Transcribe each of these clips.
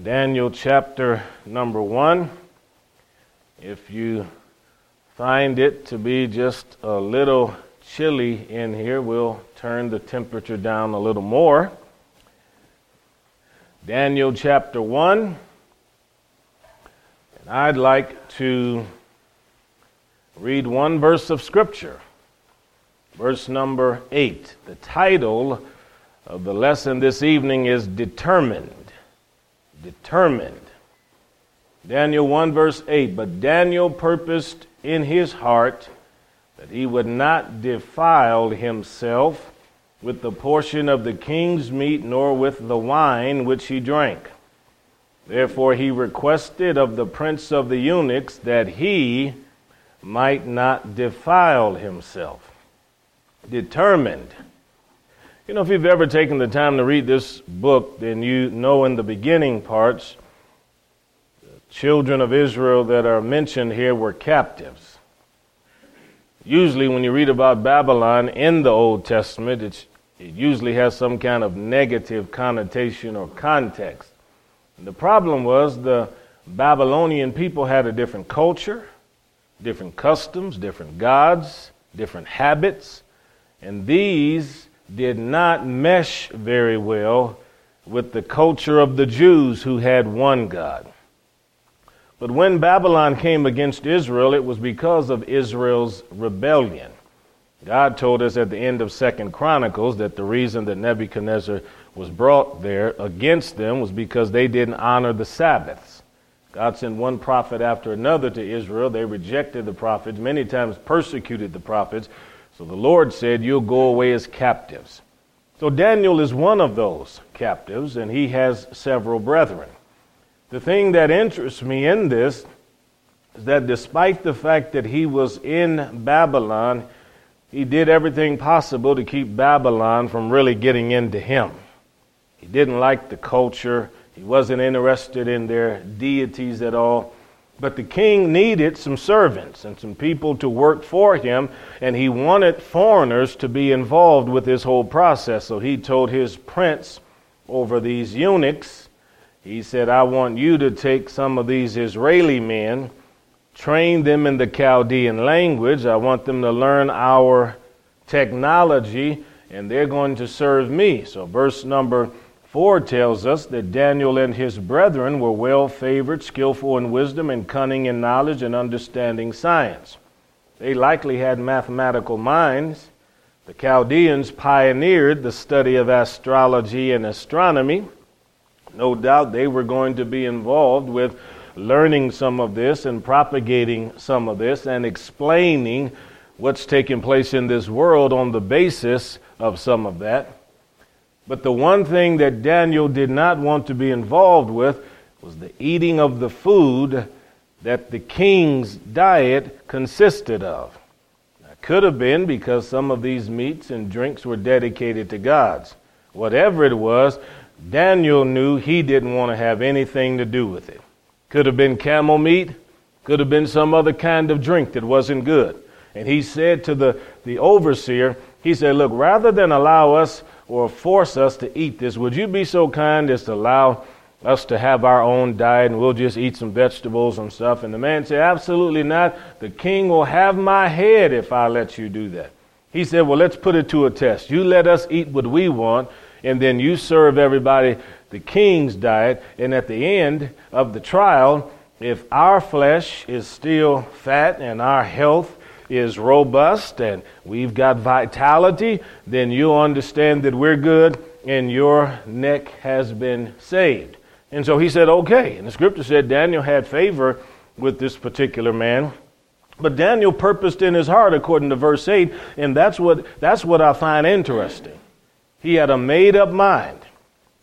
Daniel chapter number one. If you find it to be just a little chilly in here, we'll turn the temperature down a little more. Daniel chapter 1. And I'd like to read one verse of Scripture, verse number 8. The title of the lesson this evening is Determined determined. Daniel 1, verse 8 But Daniel purposed in his heart that he would not defile himself with the portion of the king's meat, nor with the wine which he drank. Therefore he requested of the prince of the eunuchs that he might not defile himself. Determined you know, if you've ever taken the time to read this book, then you know in the beginning parts, the children of Israel that are mentioned here were captives. Usually, when you read about Babylon in the Old Testament, it usually has some kind of negative connotation or context. And the problem was the Babylonian people had a different culture, different customs, different gods, different habits, and these did not mesh very well with the culture of the Jews who had one God. But when Babylon came against Israel, it was because of Israel's rebellion. God told us at the end of Second Chronicles that the reason that Nebuchadnezzar was brought there against them was because they didn't honor the Sabbaths. God sent one prophet after another to Israel. They rejected the prophets, many times persecuted the prophets, so the Lord said, You'll go away as captives. So Daniel is one of those captives, and he has several brethren. The thing that interests me in this is that despite the fact that he was in Babylon, he did everything possible to keep Babylon from really getting into him. He didn't like the culture, he wasn't interested in their deities at all. But the king needed some servants and some people to work for him, and he wanted foreigners to be involved with this whole process. So he told his prince over these eunuchs, he said, I want you to take some of these Israeli men, train them in the Chaldean language. I want them to learn our technology, and they're going to serve me. So, verse number 4 tells us that Daniel and his brethren were well favored, skillful in wisdom, and cunning in knowledge and understanding science. They likely had mathematical minds. The Chaldeans pioneered the study of astrology and astronomy. No doubt they were going to be involved with learning some of this and propagating some of this and explaining what's taking place in this world on the basis of some of that. But the one thing that Daniel did not want to be involved with was the eating of the food that the king's diet consisted of. That could have been because some of these meats and drinks were dedicated to gods. Whatever it was, Daniel knew he didn't want to have anything to do with it. Could have been camel meat, could have been some other kind of drink that wasn't good. And he said to the, the overseer, he said, Look, rather than allow us or force us to eat this, would you be so kind as to allow us to have our own diet and we'll just eat some vegetables and stuff? And the man said, Absolutely not. The king will have my head if I let you do that. He said, Well, let's put it to a test. You let us eat what we want, and then you serve everybody the king's diet. And at the end of the trial, if our flesh is still fat and our health is robust and we've got vitality, then you'll understand that we're good and your neck has been saved. And so he said, okay. And the scripture said Daniel had favor with this particular man. But Daniel purposed in his heart, according to verse 8, and that's what, that's what I find interesting. He had a made up mind.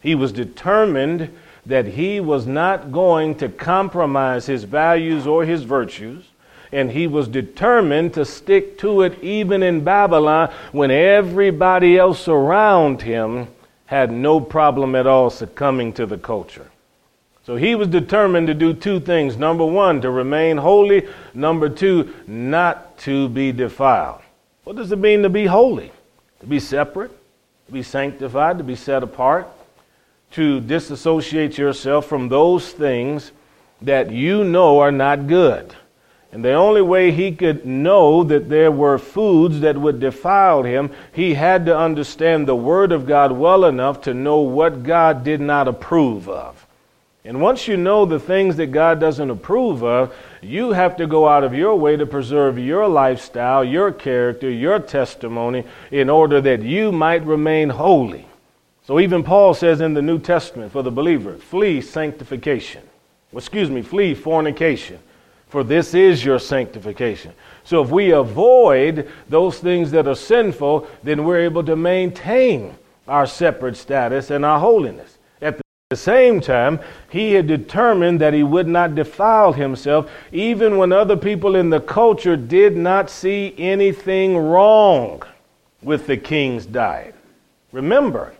He was determined that he was not going to compromise his values or his virtues and he was determined to stick to it even in Babylon when everybody else around him had no problem at all succumbing to the culture. So he was determined to do two things. Number one, to remain holy. Number two, not to be defiled. What does it mean to be holy? To be separate, to be sanctified, to be set apart. to disassociate yourself from those things that you know are not good. And the only way he could know that there were foods that would defile him, he had to understand the Word of God well enough to know what God did not approve of. And once you know the things that God doesn't approve of, you have to go out of your way to preserve your lifestyle, your character, your testimony, in order that you might remain holy. So even Paul says in the New Testament for the believer, flee sanctification. Excuse me, flee fornication for this is your sanctification. So if we avoid those things that are sinful, then we're able to maintain our separate status and our holiness. At the same time, he had determined that he would not defile himself, even when other people in the culture did not see anything wrong with the king's diet. Remember,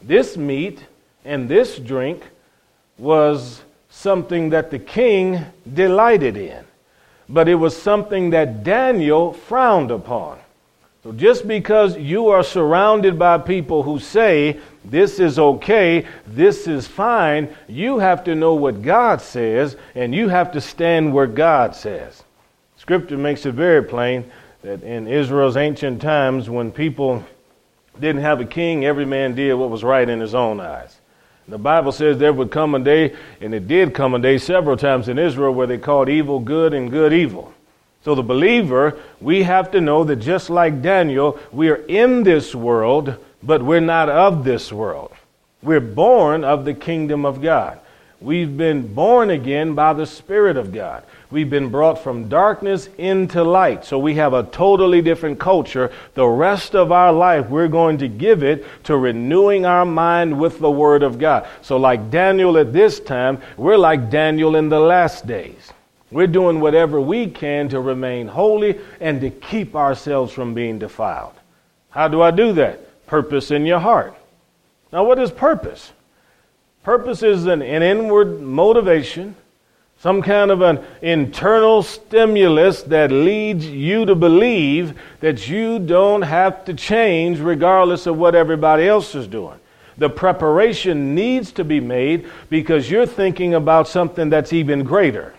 this meat and this drink was something that the king delighted in, but it was something that Daniel frowned upon. So just because you are surrounded by people who say this is okay, this is fine, you have to know what God says and you have to stand where God says. Scripture makes it very plain that in Israel's ancient times, when people didn't have a king, every man did what was right in his own eyes. The Bible says there would come a day, and it did come a day several times in Israel, where they called evil good and good evil. So, the believer, we have to know that just like Daniel, we are in this world, but we're not of this world. We're born of the kingdom of God. We've been born again by the Spirit of God. We've been brought from darkness into light. So we have a totally different culture. The rest of our life, we're going to give it to renewing our mind with the Word of God. So, like Daniel at this time, we're like Daniel in the last days. We're doing whatever we can to remain holy and to keep ourselves from being defiled. How do I do that? Purpose in your heart. Now, what is purpose? Purpose is an, an inward motivation, some kind of an internal stimulus that leads you to believe that you don't have to change regardless of what everybody else is doing. The preparation needs to be made because you're thinking about something that's even greater.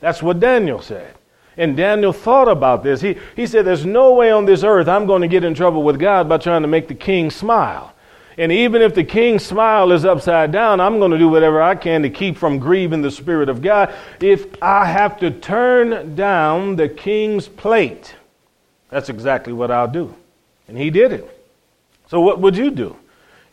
That's what Daniel said. And Daniel thought about this. He, he said, There's no way on this earth I'm going to get in trouble with God by trying to make the king smile. And even if the king's smile is upside down, I'm going to do whatever I can to keep from grieving the Spirit of God. If I have to turn down the king's plate, that's exactly what I'll do. And he did it. So, what would you do?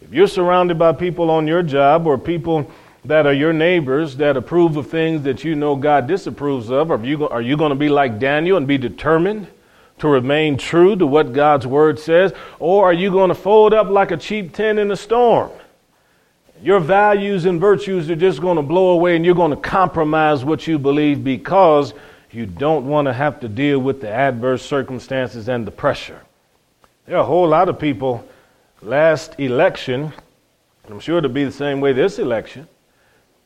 If you're surrounded by people on your job or people that are your neighbors that approve of things that you know God disapproves of, are you, are you going to be like Daniel and be determined to remain true to what God's word says? Or are you going to fold up like a cheap tent in a storm? Your values and virtues are just going to blow away and you're going to compromise what you believe because you don't want to have to deal with the adverse circumstances and the pressure. There are a whole lot of people last election, and I'm sure it'll be the same way this election,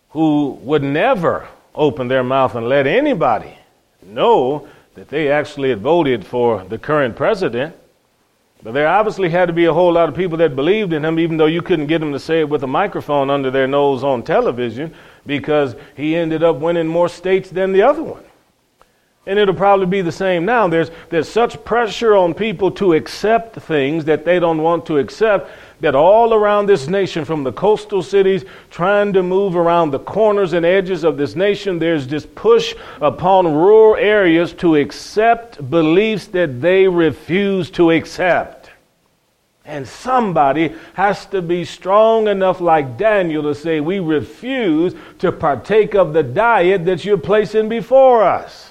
who would never open their mouth and let anybody know that they actually had voted for the current president. But there obviously had to be a whole lot of people that believed in him, even though you couldn't get them to say it with a microphone under their nose on television, because he ended up winning more states than the other one. And it'll probably be the same now. There's, there's such pressure on people to accept things that they don't want to accept that all around this nation, from the coastal cities trying to move around the corners and edges of this nation, there's this push upon rural areas to accept beliefs that they refuse to accept. And somebody has to be strong enough, like Daniel, to say, We refuse to partake of the diet that you're placing before us.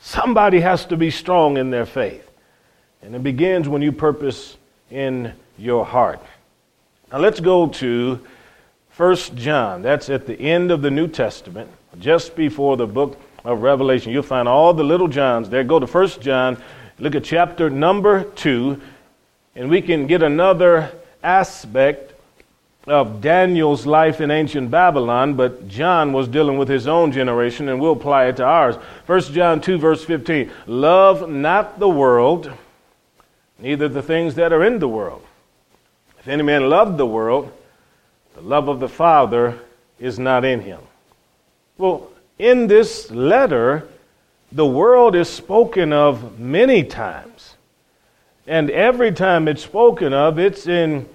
Somebody has to be strong in their faith. And it begins when you purpose in your heart. Now let's go to 1 John. That's at the end of the New Testament, just before the book of Revelation. You'll find all the little Johns there. Go to 1 John, look at chapter number 2, and we can get another aspect of Daniel's life in ancient Babylon, but John was dealing with his own generation, and we'll apply it to ours. 1 John 2, verse 15 Love not the world, neither the things that are in the world. If any man loved the world, the love of the Father is not in him. Well, in this letter, the world is spoken of many times. And every time it's spoken of, it's in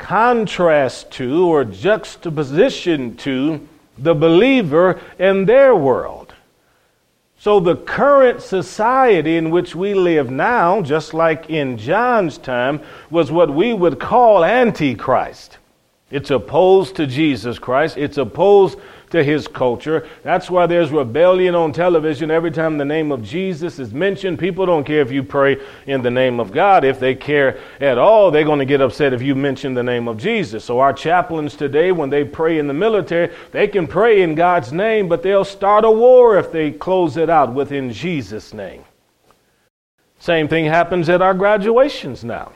contrast to or juxtaposition to the believer and their world. So, the current society in which we live now, just like in John's time, was what we would call Antichrist. It's opposed to Jesus Christ, it's opposed to his culture. That's why there's rebellion on television. Every time the name of Jesus is mentioned, people don't care if you pray in the name of God. If they care at all, they're going to get upset if you mention the name of Jesus. So, our chaplains today, when they pray in the military, they can pray in God's name, but they'll start a war if they close it out within Jesus' name. Same thing happens at our graduations now.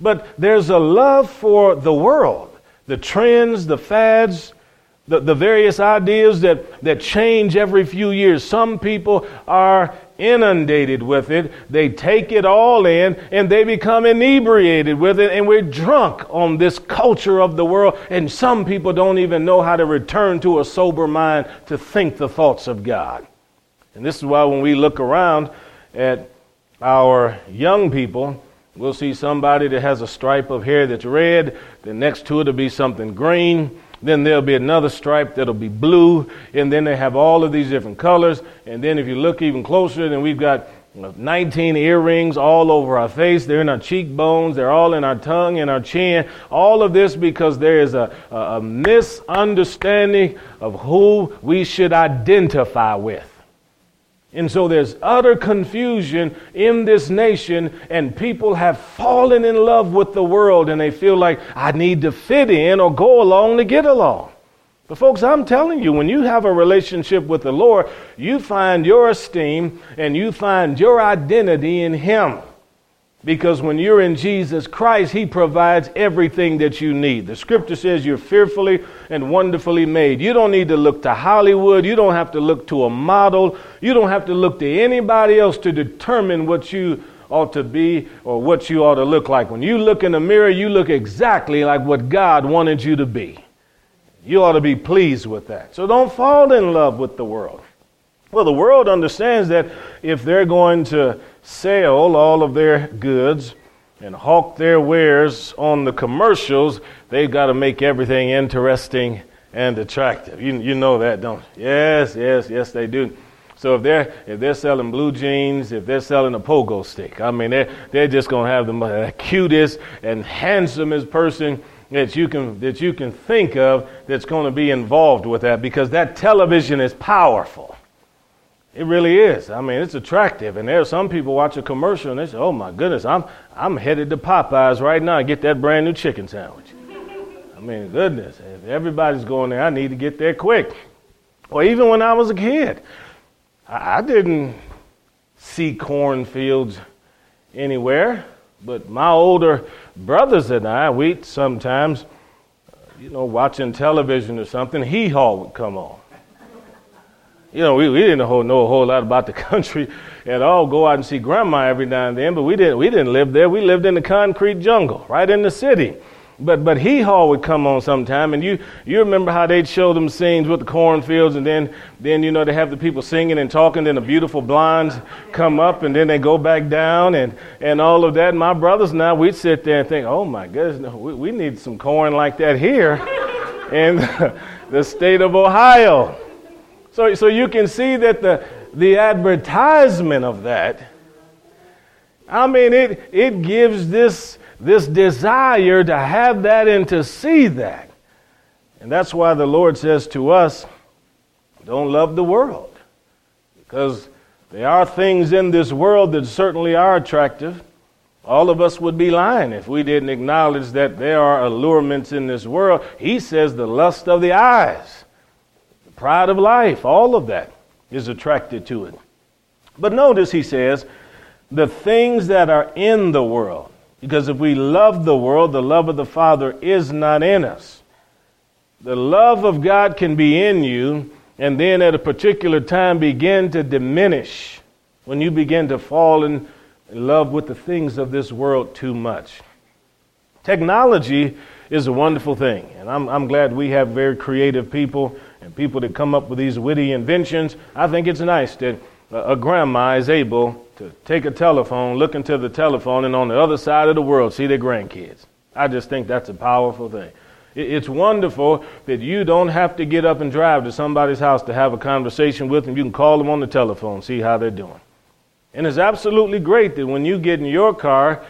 But there's a love for the world, the trends, the fads, the, the various ideas that, that change every few years. Some people are inundated with it. They take it all in and they become inebriated with it, and we're drunk on this culture of the world. And some people don't even know how to return to a sober mind to think the thoughts of God. And this is why when we look around at our young people, we'll see somebody that has a stripe of hair that's red, then next to it will be something green then there'll be another stripe that'll be blue, and then they have all of these different colors. And then if you look even closer, then we've got 19 earrings all over our face. They're in our cheekbones. They're all in our tongue and our chin. All of this because there is a, a, a misunderstanding of who we should identify with. And so there's utter confusion in this nation, and people have fallen in love with the world, and they feel like, I need to fit in or go along to get along. But, folks, I'm telling you, when you have a relationship with the Lord, you find your esteem and you find your identity in Him. Because when you're in Jesus Christ, He provides everything that you need. The scripture says you're fearfully and wonderfully made. You don't need to look to Hollywood. You don't have to look to a model. You don't have to look to anybody else to determine what you ought to be or what you ought to look like. When you look in the mirror, you look exactly like what God wanted you to be. You ought to be pleased with that. So don't fall in love with the world. Well, the world understands that if they're going to sell all of their goods and hawk their wares on the commercials, they've got to make everything interesting and attractive. You, you know that, don't you? Yes, yes, yes, they do. So if they're if they're selling blue jeans, if they're selling a pogo stick, I mean they're they're just gonna have the, the cutest and handsomest person that you can that you can think of that's going to be involved with that because that television is powerful. It really is. I mean, it's attractive. And there are some people watch a commercial and they say, oh my goodness, I'm, I'm headed to Popeyes right now and get that brand new chicken sandwich. I mean, goodness, if everybody's going there, I need to get there quick. Or even when I was a kid, I, I didn't see cornfields anywhere. But my older brothers and I, we'd sometimes, you know, watching television or something, hee haw would come on you know, we, we didn't know, a whole lot about the country at all. Go out and see grandma every now and then, but we didn't, we didn't live there. We lived in the concrete jungle, right in the city. But but hee haw would come on sometime, and you you remember how they'd show them scenes with the cornfields, and then then you know they have the people singing and talking, then the beautiful blondes come up, and then they go back down, and and all of that. And my brothers now we'd sit there and think, oh my goodness, no, we, we need some corn like that here, in the state of Ohio. So, so you can see that the, the advertisement of that, I mean, it, it gives this, this desire to have that and to see that. And that's why the Lord says to us, don't love the world. Because there are things in this world that certainly are attractive. All of us would be lying if we didn't acknowledge that there are allurements in this world. He says the lust of the eyes pride of life, all of that is attracted to it. But notice he says, the things that are in the world. Because if we love the world, the love of the Father is not in us. The love of God can be in you, and then at a particular time begin to diminish when you begin to fall in love with the things of this world too much. Technology is a wonderful thing. And I'm, I'm glad we have very creative people and people that come up with these witty inventions. I think it's nice that a grandma is able to take a telephone, look into the telephone, and on the other side of the world see their grandkids. I just think that's a powerful thing. It's wonderful that you don't have to get up and drive to somebody's house to have a conversation with them. You can call them on the telephone, see how they're doing. And it's absolutely great that when you get in your car,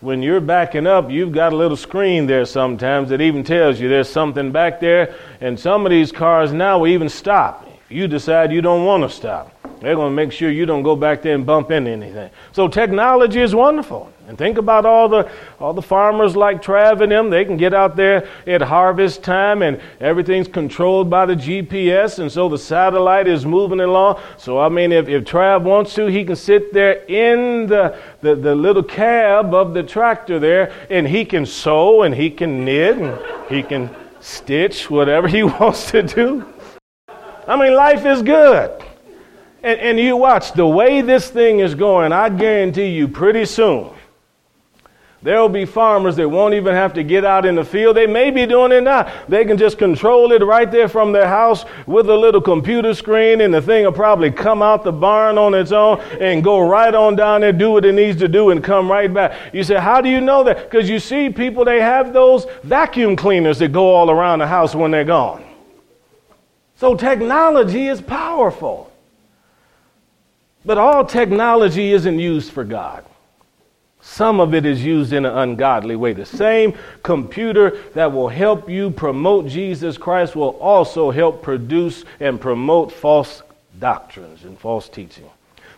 when you're backing up, you've got a little screen there sometimes that even tells you there's something back there. And some of these cars now will even stop if you decide you don't want to stop. They're going to make sure you don't go back there and bump into anything. So technology is wonderful. And think about all the all the farmers like Trav and them. They can get out there at harvest time and everything's controlled by the GPS and so the satellite is moving along. So I mean if, if Trav wants to, he can sit there in the, the, the little cab of the tractor there and he can sew and he can knit and he can stitch whatever he wants to do. I mean life is good. And, and you watch the way this thing is going, I guarantee you pretty soon there will be farmers that won't even have to get out in the field. They may be doing it now. They can just control it right there from their house with a little computer screen, and the thing will probably come out the barn on its own and go right on down there, do what it needs to do, and come right back. You say, How do you know that? Because you see people, they have those vacuum cleaners that go all around the house when they're gone. So technology is powerful. But all technology isn't used for God. Some of it is used in an ungodly way. The same computer that will help you promote Jesus Christ will also help produce and promote false doctrines and false teaching.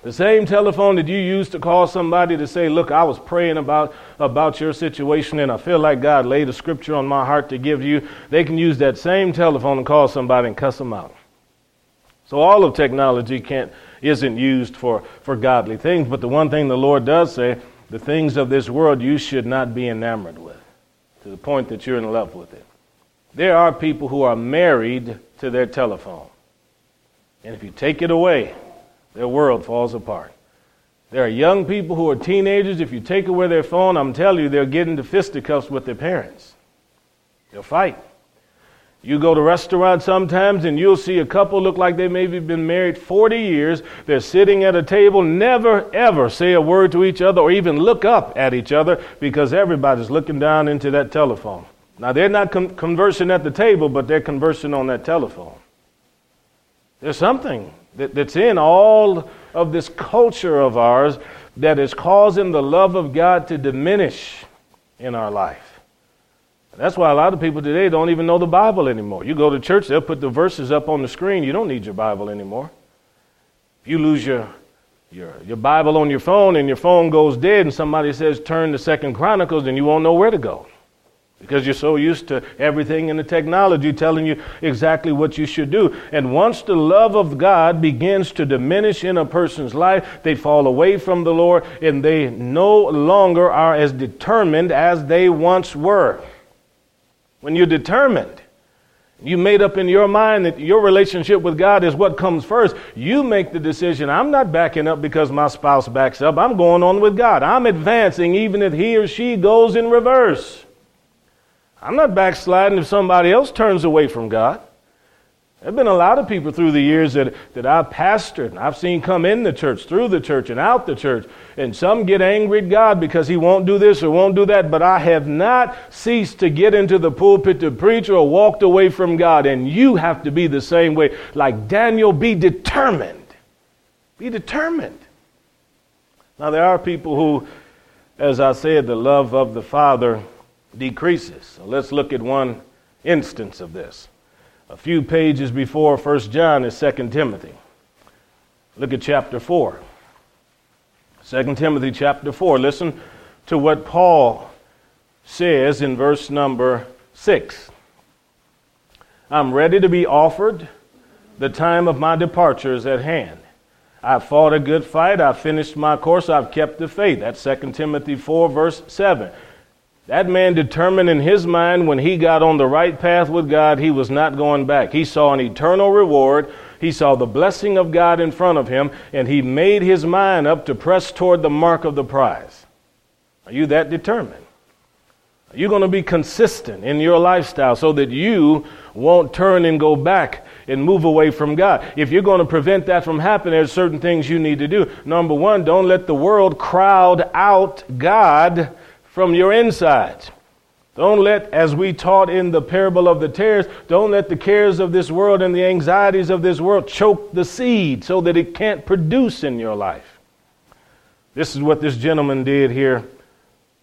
The same telephone that you use to call somebody to say, Look, I was praying about, about your situation and I feel like God laid a scripture on my heart to give you, they can use that same telephone and call somebody and cuss them out. So all of technology can't, isn't used for, for godly things. But the one thing the Lord does say the things of this world you should not be enamored with to the point that you're in love with it. There are people who are married to their telephone. And if you take it away, their world falls apart. There are young people who are teenagers. If you take away their phone, I'm telling you, they'll get into fisticuffs with their parents. They'll fight. You go to restaurants sometimes and you'll see a couple look like they maybe been married 40 years. They're sitting at a table, never ever say a word to each other or even look up at each other because everybody's looking down into that telephone. Now they're not con- conversing at the table, but they're conversing on that telephone. There's something that, that's in all of this culture of ours that is causing the love of God to diminish in our life. That's why a lot of people today don't even know the Bible anymore. You go to church, they'll put the verses up on the screen. You don't need your Bible anymore. If you lose your, your, your Bible on your phone and your phone goes dead and somebody says turn to Second Chronicles, then you won't know where to go. Because you're so used to everything in the technology telling you exactly what you should do. And once the love of God begins to diminish in a person's life, they fall away from the Lord and they no longer are as determined as they once were. When you're determined, you made up in your mind that your relationship with God is what comes first. You make the decision. I'm not backing up because my spouse backs up. I'm going on with God. I'm advancing even if he or she goes in reverse. I'm not backsliding if somebody else turns away from God. There have been a lot of people through the years that, that I've pastored and I've seen come in the church, through the church, and out the church. And some get angry at God because he won't do this or won't do that. But I have not ceased to get into the pulpit to preach or walked away from God. And you have to be the same way. Like Daniel, be determined. Be determined. Now, there are people who, as I said, the love of the Father decreases. So let's look at one instance of this. A few pages before 1 John is 2 Timothy. Look at chapter 4. 2 Timothy chapter 4. Listen to what Paul says in verse number 6. I'm ready to be offered. The time of my departure is at hand. I've fought a good fight. I've finished my course. I've kept the faith. That's 2 Timothy 4, verse 7. That man determined in his mind when he got on the right path with God, he was not going back. He saw an eternal reward. He saw the blessing of God in front of him, and he made his mind up to press toward the mark of the prize. Are you that determined? Are You're going to be consistent in your lifestyle so that you won't turn and go back and move away from God. If you're going to prevent that from happening, there's certain things you need to do. Number one, don't let the world crowd out God from your insides. Don't let, as we taught in the parable of the tares, don't let the cares of this world and the anxieties of this world choke the seed so that it can't produce in your life. This is what this gentleman did here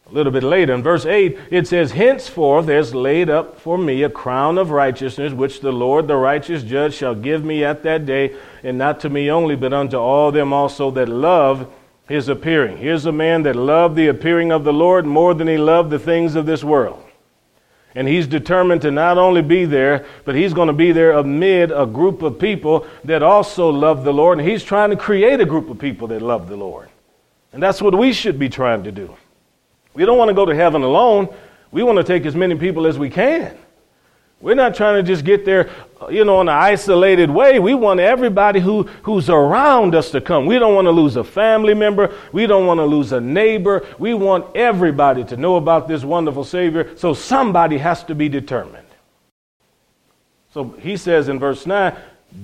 a little bit later. In verse 8, it says, Henceforth there's laid up for me a crown of righteousness, which the Lord, the righteous judge, shall give me at that day, and not to me only, but unto all them also that love his appearing. Here's a man that loved the appearing of the Lord more than he loved the things of this world. And he's determined to not only be there, but he's going to be there amid a group of people that also love the Lord. And he's trying to create a group of people that love the Lord. And that's what we should be trying to do. We don't want to go to heaven alone. We want to take as many people as we can. We're not trying to just get there, uh, you know, in an isolated way. We want everybody who, who's around us to come. We don't want to lose a family member. We don't want to lose a neighbor. We want everybody to know about this wonderful Savior. So somebody has to be determined. So he says in verse 9,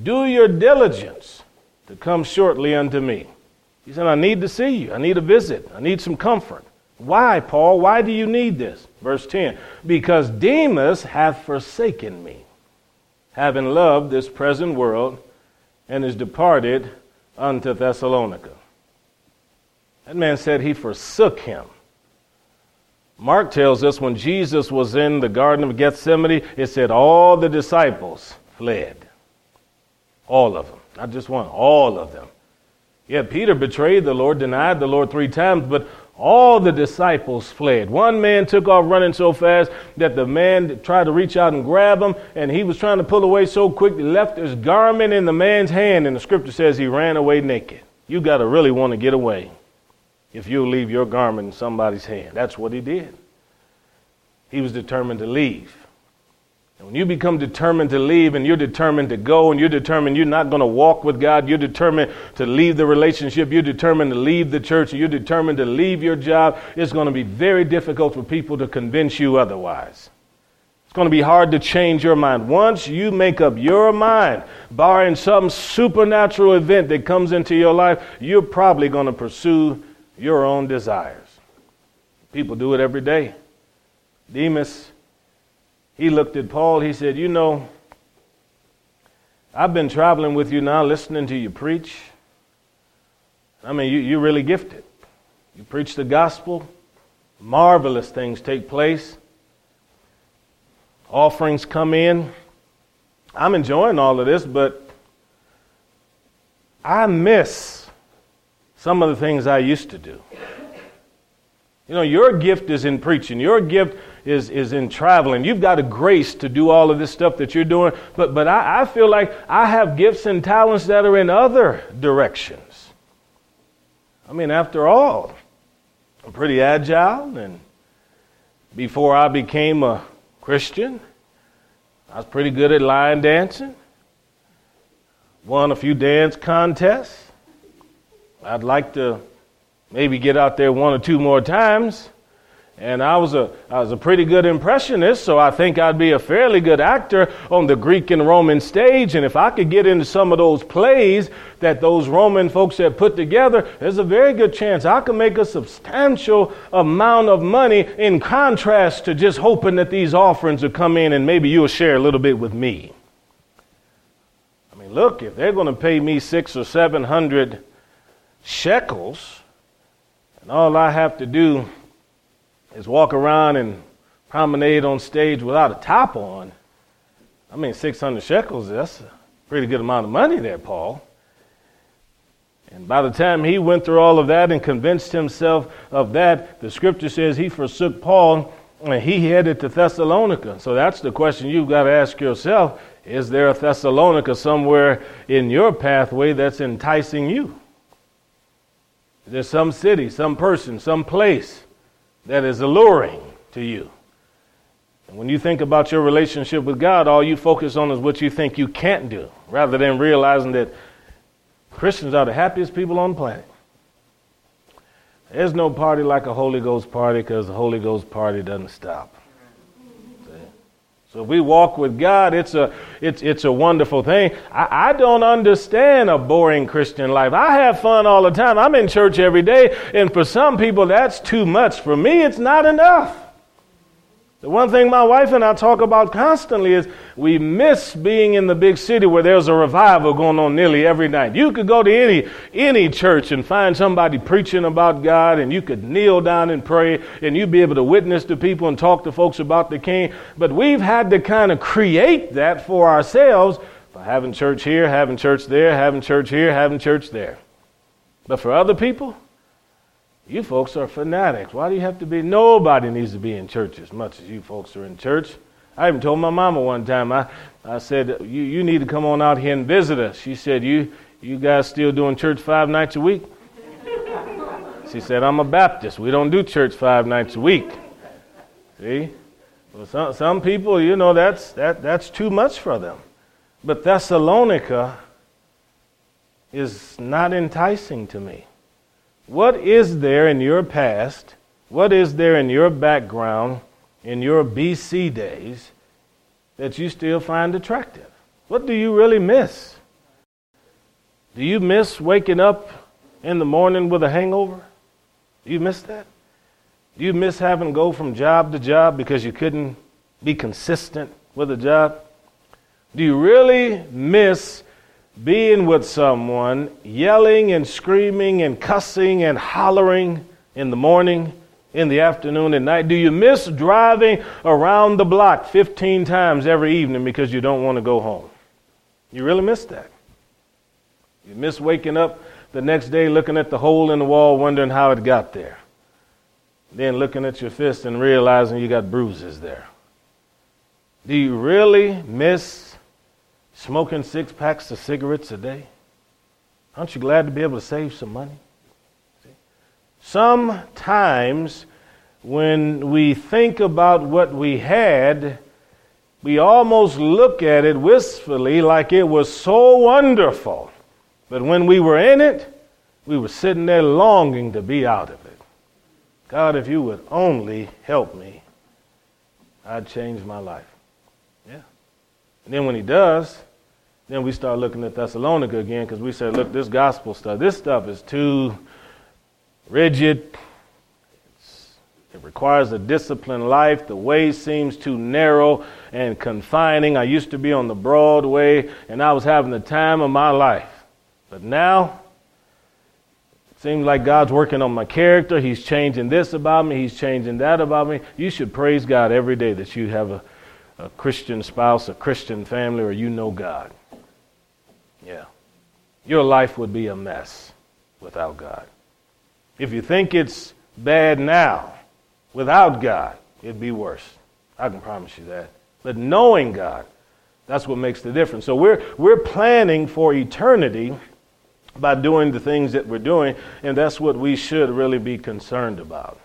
Do your diligence to come shortly unto me. He said, I need to see you. I need a visit. I need some comfort. Why, Paul? Why do you need this? Verse 10 Because Demas hath forsaken me, having loved this present world, and is departed unto Thessalonica. That man said he forsook him. Mark tells us when Jesus was in the Garden of Gethsemane, it said all the disciples fled. All of them. Not just one, all of them. Yeah, Peter betrayed the Lord, denied the Lord three times, but all the disciples fled. One man took off running so fast that the man tried to reach out and grab him, and he was trying to pull away so quick he left his garment in the man's hand, and the scripture says he ran away naked. You got to really want to get away if you leave your garment in somebody's hand. That's what he did. He was determined to leave. When you become determined to leave and you're determined to go and you're determined you're not going to walk with God, you're determined to leave the relationship, you're determined to leave the church, you're determined to leave your job, it's going to be very difficult for people to convince you otherwise. It's going to be hard to change your mind. Once you make up your mind, barring some supernatural event that comes into your life, you're probably going to pursue your own desires. People do it every day. Demas he looked at Paul. He said, You know, I've been traveling with you now, listening to you preach. I mean, you, you're really gifted. You preach the gospel, marvelous things take place, offerings come in. I'm enjoying all of this, but I miss some of the things I used to do. You know, your gift is in preaching. Your gift is, is in traveling. You've got a grace to do all of this stuff that you're doing, but, but I, I feel like I have gifts and talents that are in other directions. I mean, after all, I'm pretty agile, and before I became a Christian, I was pretty good at line dancing, won a few dance contests. I'd like to maybe get out there one or two more times. And I was a I was a pretty good impressionist, so I think I'd be a fairly good actor on the Greek and Roman stage. And if I could get into some of those plays that those Roman folks had put together, there's a very good chance I could make a substantial amount of money in contrast to just hoping that these offerings would come in and maybe you'll share a little bit with me. I mean, look, if they're going to pay me six or seven hundred shekels, and all I have to do is walk around and promenade on stage without a top on, I mean, 600 shekels, that's a pretty good amount of money there, Paul. And by the time he went through all of that and convinced himself of that, the scripture says he forsook Paul and he headed to Thessalonica. So that's the question you've got to ask yourself Is there a Thessalonica somewhere in your pathway that's enticing you? Is there some city, some person, some place that is alluring to you. And when you think about your relationship with God, all you focus on is what you think you can't do, rather than realizing that Christians are the happiest people on the planet. There's no party like a Holy Ghost party because the Holy Ghost party doesn't stop. So we walk with God, it's a, it's, it's a wonderful thing. I, I don't understand a boring Christian life. I have fun all the time. I'm in church every day, and for some people, that's too much. For me, it's not enough. The one thing my wife and I talk about constantly is we miss being in the big city where there's a revival going on nearly every night. You could go to any any church and find somebody preaching about God and you could kneel down and pray and you'd be able to witness to people and talk to folks about the king. But we've had to kind of create that for ourselves by having church here, having church there, having church here, having church there. But for other people, you folks are fanatics. Why do you have to be? Nobody needs to be in church as much as you folks are in church. I even told my mama one time, I, I said, you, you need to come on out here and visit us. She said, you, you guys still doing church five nights a week? she said, I'm a Baptist. We don't do church five nights a week. See? Well, some, some people, you know, that's, that, that's too much for them. But Thessalonica is not enticing to me. What is there in your past? What is there in your background, in your BC days, that you still find attractive? What do you really miss? Do you miss waking up in the morning with a hangover? Do you miss that? Do you miss having to go from job to job because you couldn't be consistent with a job? Do you really miss being with someone, yelling and screaming and cussing and hollering in the morning, in the afternoon, and night? Do you miss driving around the block 15 times every evening because you don't want to go home? You really miss that. You miss waking up the next day looking at the hole in the wall, wondering how it got there. Then looking at your fist and realizing you got bruises there. Do you really miss smoking six packs of cigarettes a day? Aren't you glad to be able to save some money? Sometimes when we think about what we had, we almost look at it wistfully like it was so wonderful. But when we were in it, we were sitting there longing to be out of it. God, if you would only help me, I'd change my life. And then when He does, then we start looking at Thessalonica again because we said, look, this gospel stuff, this stuff is too rigid. It's, it requires a disciplined life. The way seems too narrow and confining. I used to be on the broad way and I was having the time of my life. But now, it seems like God's working on my character. He's changing this about me. He's changing that about me. You should praise God every day that you have a, a Christian spouse, a Christian family, or you know God. Yeah. Your life would be a mess without God. If you think it's bad now, without God, it'd be worse. I can promise you that. But knowing God, that's what makes the difference. So we're, we're planning for eternity by doing the things that we're doing, and that's what we should really be concerned about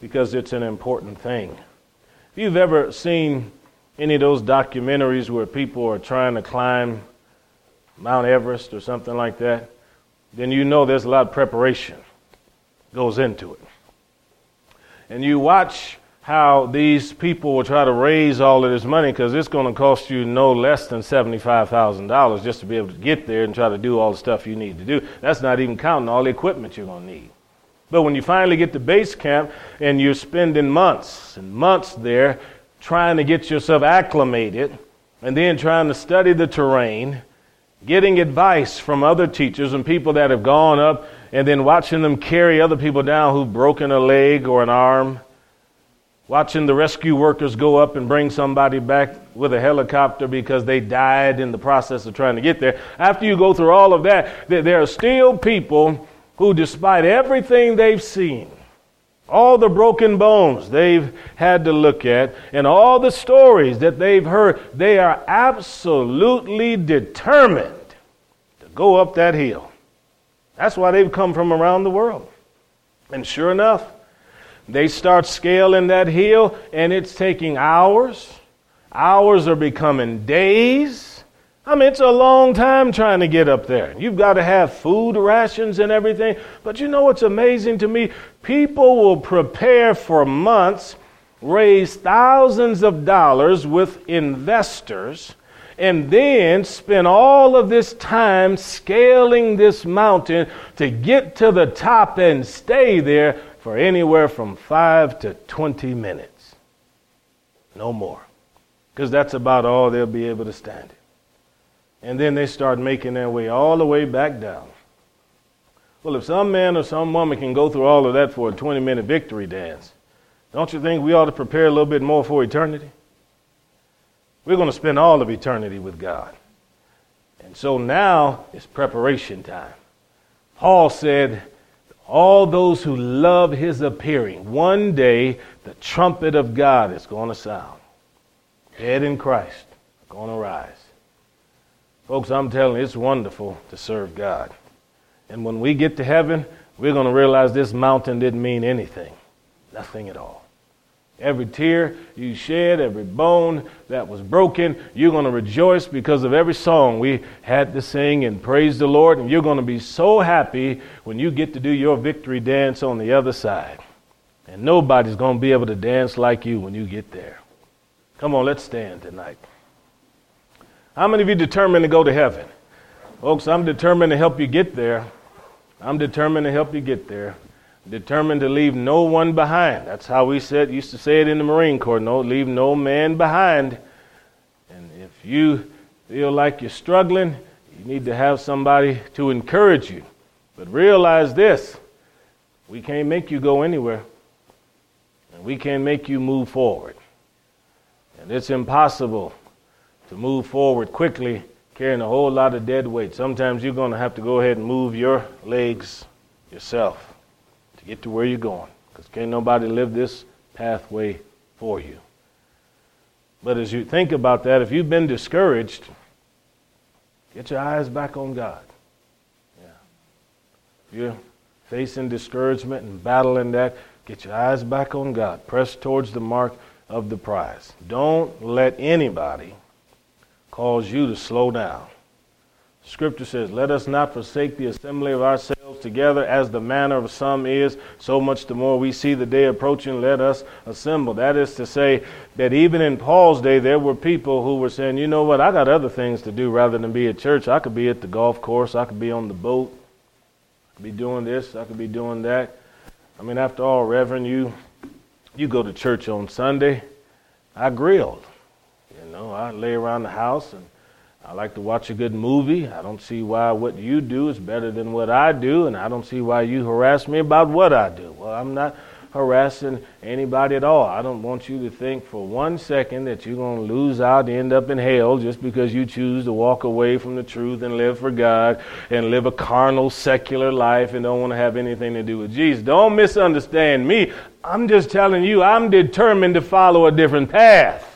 because it's an important thing. If you've ever seen any of those documentaries where people are trying to climb Mount Everest or something like that, then you know there's a lot of preparation goes into it. And you watch how these people will try to raise all of this money because it's going to cost you no less than $75,000 just to be able to get there and try to do all the stuff you need to do. That's not even counting all the equipment you're going to need. But when you finally get to base camp and you're spending months and months there trying to get yourself acclimated and then trying to study the terrain getting advice from other teachers and people that have gone up and then watching them carry other people down who've broken a leg or an arm, watching the rescue workers go up and bring somebody back with a helicopter because they died in the process of trying to get there. After you go through all of that, there are still people who, despite everything they've seen, all the broken bones they've had to look at, and all the stories that they've heard, they are absolutely determined to go up that hill. That's why they've come from around the world. And sure enough, they start scaling that hill, and it's taking hours. Hours are becoming days. I mean, it's a long time trying to get up there. You've got to have food rations and everything. But you know what's amazing to me? People will prepare for months, raise thousands of dollars with investors, and then spend all of this time scaling this mountain to get to the top and stay there for anywhere from five to 20 minutes. No more. Because that's about all they'll be able to stand and then they start making their way all the way back down. Well, if some man or some woman can go through all of that for a 20 minute victory dance, don't you think we ought to prepare a little bit more for eternity? We're going to spend all of eternity with God. And so now is preparation time. Paul said, All those who love his appearing, one day the trumpet of God is going to sound. Dead in Christ are going to rise. Folks, I'm telling you, it's wonderful to serve God. And when we get to heaven, we're going to realize this mountain didn't mean anything. Nothing at all. Every tear you shed, every bone that was broken, you're going to rejoice because of every song we had to sing and praise the Lord. And you're going to be so happy when you get to do your victory dance on the other side. And nobody's going to be able to dance like you when you get there. Come on, let's stand tonight. How many of you determined to go to heaven? Folks, I'm determined to help you get there. I'm determined to help you get there. Determined to leave no one behind. That's how we said used to say it in the Marine Corps. No, leave no man behind. And if you feel like you're struggling, you need to have somebody to encourage you. But realize this we can't make you go anywhere, and we can't make you move forward. And it's impossible to move forward quickly carrying a whole lot of dead weight. Sometimes you're going to have to go ahead and move your legs yourself to get to where you're going because can't nobody live this pathway for you. But as you think about that, if you've been discouraged, get your eyes back on God. Yeah. If you're facing discouragement and battling that, get your eyes back on God. Press towards the mark of the prize. Don't let anybody calls you to slow down. Scripture says, Let us not forsake the assembly of ourselves together as the manner of some is, so much the more we see the day approaching, let us assemble. That is to say, that even in Paul's day, there were people who were saying, You know what, I got other things to do rather than be at church. I could be at the golf course, I could be on the boat, I could be doing this, I could be doing that. I mean, after all, Reverend, you, you go to church on Sunday. I grilled know, I lay around the house and I like to watch a good movie. I don't see why what you do is better than what I do, and I don't see why you harass me about what I do. Well, I'm not harassing anybody at all. I don't want you to think for one second that you're going to lose out and end up in hell just because you choose to walk away from the truth and live for God and live a carnal, secular life and don't want to have anything to do with Jesus. Don't misunderstand me. I'm just telling you, I'm determined to follow a different path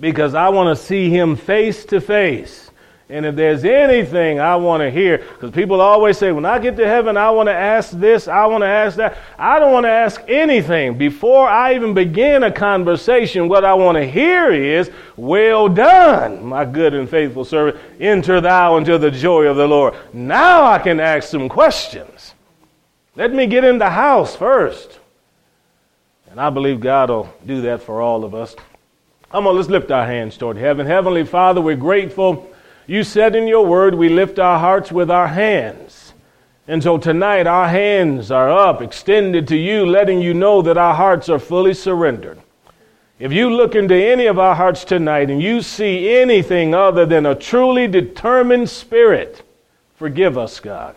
because I want to see him face to face. And if there's anything I want to hear, because people always say, when I get to heaven, I want to ask this, I want to ask that. I don't want to ask anything. Before I even begin a conversation, what I want to hear is, Well done, my good and faithful servant. Enter thou into the joy of the Lord. Now I can ask some questions. Let me get in the house first. And I believe God will do that for all of us. Come on, let's lift our hands toward heaven. Heavenly Father, we're grateful. You said in your word, we lift our hearts with our hands. And so tonight, our hands are up, extended to you, letting you know that our hearts are fully surrendered. If you look into any of our hearts tonight and you see anything other than a truly determined spirit, forgive us, God.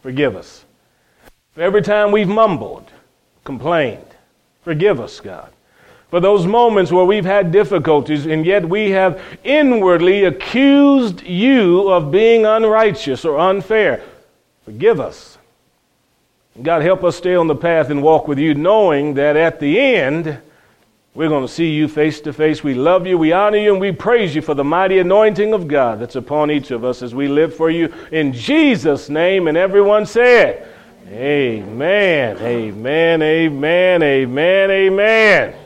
Forgive us. For every time we've mumbled, complained, forgive us, God for those moments where we've had difficulties and yet we have inwardly accused you of being unrighteous or unfair. Forgive us. God, help us stay on the path and walk with you, knowing that at the end, we're going to see you face to face. We love you, we honor you, and we praise you for the mighty anointing of God that's upon each of us as we live for you. In Jesus' name, and everyone said, Amen, amen, amen, amen, amen.